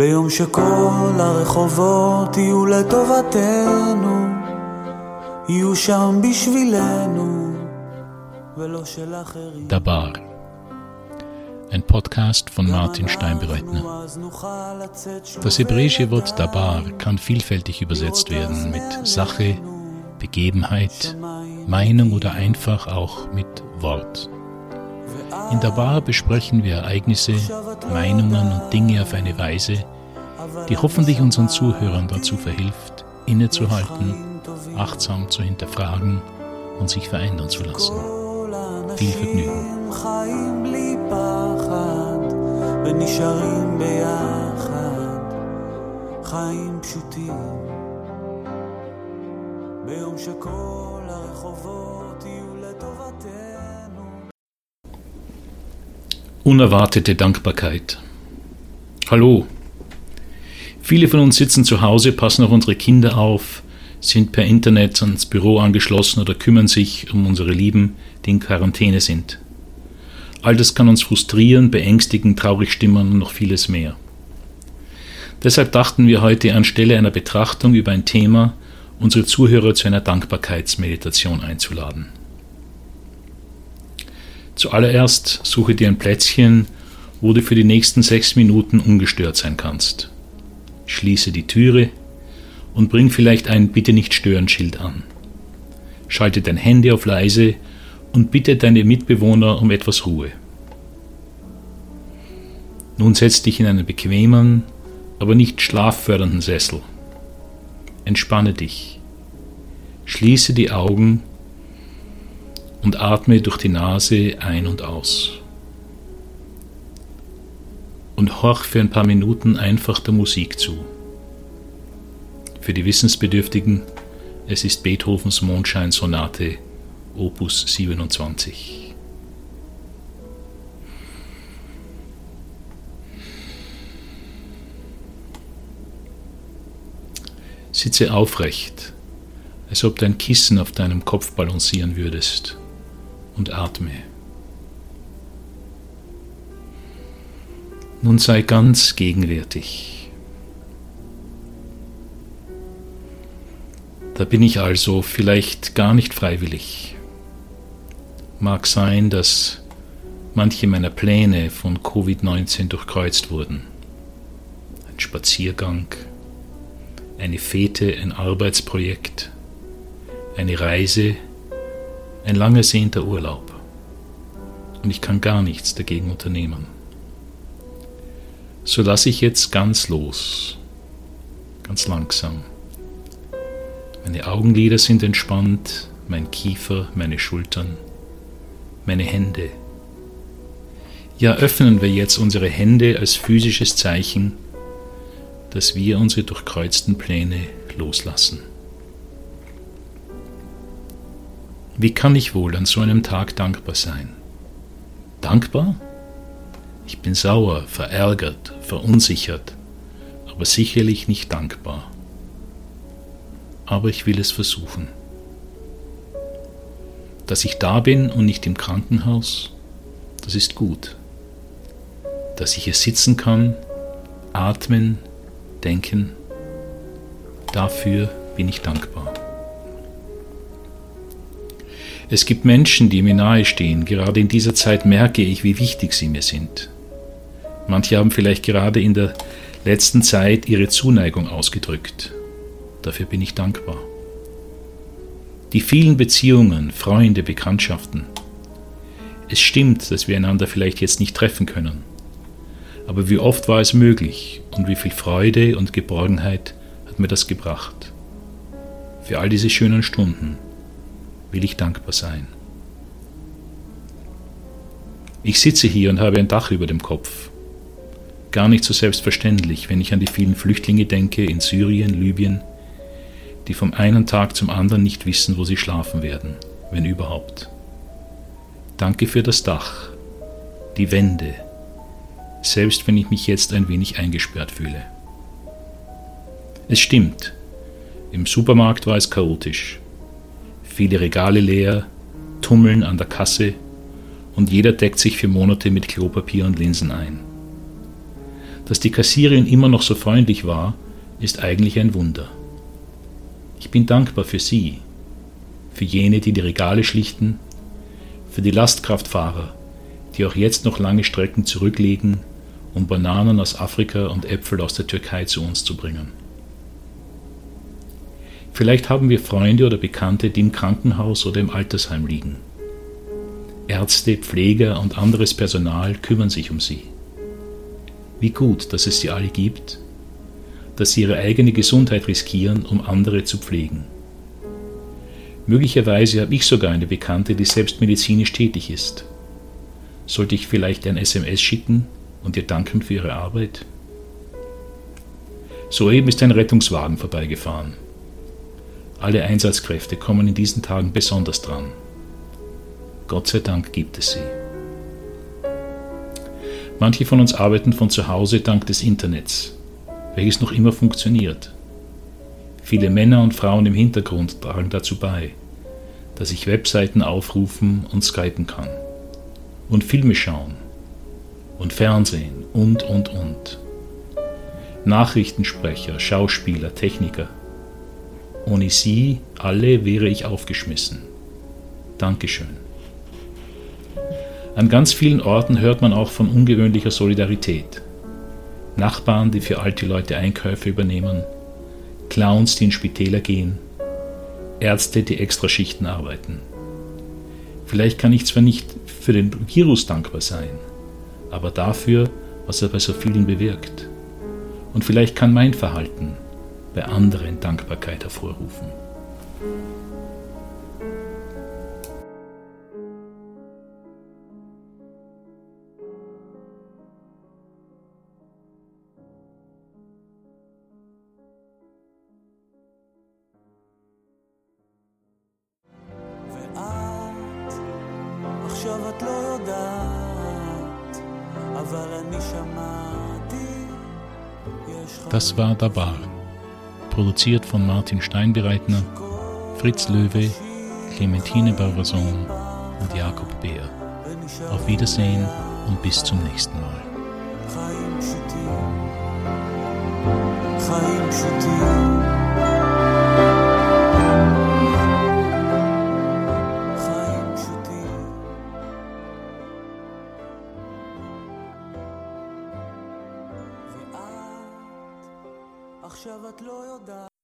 ביום שכל הרחובות יהיו לטובתנו, יהיו שם בשבילנו, ולא של אחרים. Dabar. Ein Podcast von Martin Steinbereitner. Das hebräische Wort Dabar kann vielfältig übersetzt werden mit Sache, Begebenheit, Meinung oder einfach auch mit Wort. In Dabar besprechen wir Ereignisse, Meinungen und Dinge auf eine Weise, die hoffentlich unseren Zuhörern dazu verhilft, innezuhalten, achtsam zu hinterfragen und sich verändern zu lassen. Viel Vergnügen. ביום שכל הרחובות יהיו Unerwartete Dankbarkeit. Hallo. Viele von uns sitzen zu Hause, passen auf unsere Kinder auf, sind per Internet ans Büro angeschlossen oder kümmern sich um unsere Lieben, die in Quarantäne sind. All das kann uns frustrieren, beängstigen, traurig stimmen und noch vieles mehr. Deshalb dachten wir heute anstelle einer Betrachtung über ein Thema, unsere Zuhörer zu einer Dankbarkeitsmeditation einzuladen. Zuallererst suche dir ein Plätzchen, wo du für die nächsten sechs Minuten ungestört sein kannst. Schließe die Türe und bring vielleicht ein Bitte nicht stören Schild an. Schalte dein Handy auf leise und bitte deine Mitbewohner um etwas Ruhe. Nun setz dich in einen bequemen, aber nicht schlaffördernden Sessel. Entspanne dich. Schließe die Augen und atme durch die Nase ein und aus. Und horch für ein paar Minuten einfach der Musik zu. Für die Wissensbedürftigen, es ist Beethovens Mondscheinsonate Opus 27. Sitze aufrecht, als ob dein Kissen auf deinem Kopf balancieren würdest und atme. Nun sei ganz gegenwärtig. Da bin ich also vielleicht gar nicht freiwillig. Mag sein, dass manche meiner Pläne von Covid-19 durchkreuzt wurden. Ein Spaziergang, eine Fete, ein Arbeitsprojekt, eine Reise, ein lang ersehnter Urlaub. Und ich kann gar nichts dagegen unternehmen. So lasse ich jetzt ganz los, ganz langsam. Meine Augenlider sind entspannt, mein Kiefer, meine Schultern, meine Hände. Ja, öffnen wir jetzt unsere Hände als physisches Zeichen, dass wir unsere durchkreuzten Pläne loslassen. Wie kann ich wohl an so einem Tag dankbar sein? Dankbar? Ich bin sauer, verärgert, verunsichert, aber sicherlich nicht dankbar. Aber ich will es versuchen. Dass ich da bin und nicht im Krankenhaus, das ist gut. Dass ich hier sitzen kann, atmen, denken, dafür bin ich dankbar. Es gibt Menschen, die mir nahestehen. Gerade in dieser Zeit merke ich, wie wichtig sie mir sind. Manche haben vielleicht gerade in der letzten Zeit ihre Zuneigung ausgedrückt. Dafür bin ich dankbar. Die vielen Beziehungen, Freunde, Bekanntschaften. Es stimmt, dass wir einander vielleicht jetzt nicht treffen können. Aber wie oft war es möglich und wie viel Freude und Geborgenheit hat mir das gebracht. Für all diese schönen Stunden will ich dankbar sein. Ich sitze hier und habe ein Dach über dem Kopf. Gar nicht so selbstverständlich, wenn ich an die vielen Flüchtlinge denke in Syrien, Libyen, die vom einen Tag zum anderen nicht wissen, wo sie schlafen werden, wenn überhaupt. Danke für das Dach, die Wände, selbst wenn ich mich jetzt ein wenig eingesperrt fühle. Es stimmt, im Supermarkt war es chaotisch viele Regale leer, tummeln an der Kasse und jeder deckt sich für Monate mit Klopapier und Linsen ein. Dass die Kassiererin immer noch so freundlich war, ist eigentlich ein Wunder. Ich bin dankbar für sie, für jene, die die Regale schlichten, für die Lastkraftfahrer, die auch jetzt noch lange Strecken zurücklegen, um Bananen aus Afrika und Äpfel aus der Türkei zu uns zu bringen. Vielleicht haben wir Freunde oder Bekannte, die im Krankenhaus oder im Altersheim liegen. Ärzte, Pfleger und anderes Personal kümmern sich um sie. Wie gut, dass es sie alle gibt, dass sie ihre eigene Gesundheit riskieren, um andere zu pflegen. Möglicherweise habe ich sogar eine Bekannte, die selbst medizinisch tätig ist. Sollte ich vielleicht ein SMS schicken und ihr danken für ihre Arbeit? Soeben ist ein Rettungswagen vorbeigefahren. Alle Einsatzkräfte kommen in diesen Tagen besonders dran. Gott sei Dank gibt es sie. Manche von uns arbeiten von zu Hause dank des Internets, welches noch immer funktioniert. Viele Männer und Frauen im Hintergrund tragen dazu bei, dass ich Webseiten aufrufen und skypen kann. Und Filme schauen. Und Fernsehen und, und, und. Nachrichtensprecher, Schauspieler, Techniker – ohne sie alle wäre ich aufgeschmissen. Dankeschön. An ganz vielen Orten hört man auch von ungewöhnlicher Solidarität. Nachbarn, die für alte Leute Einkäufe übernehmen, Clowns, die in Spitäler gehen, Ärzte, die extra Schichten arbeiten. Vielleicht kann ich zwar nicht für den Virus dankbar sein, aber dafür, was er bei so vielen bewirkt. Und vielleicht kann mein Verhalten bei anderen Dankbarkeit hervorrufen. עכשיו את לא יודעת, אבל אני שמעתי, Das war Dabar, produziert von Martin Steinbereitner, Fritz Löwe, Clementine Bauersohn und Jakob Beer. Auf Wiedersehen und bis zum nächsten Mal. עכשיו את לא יודעת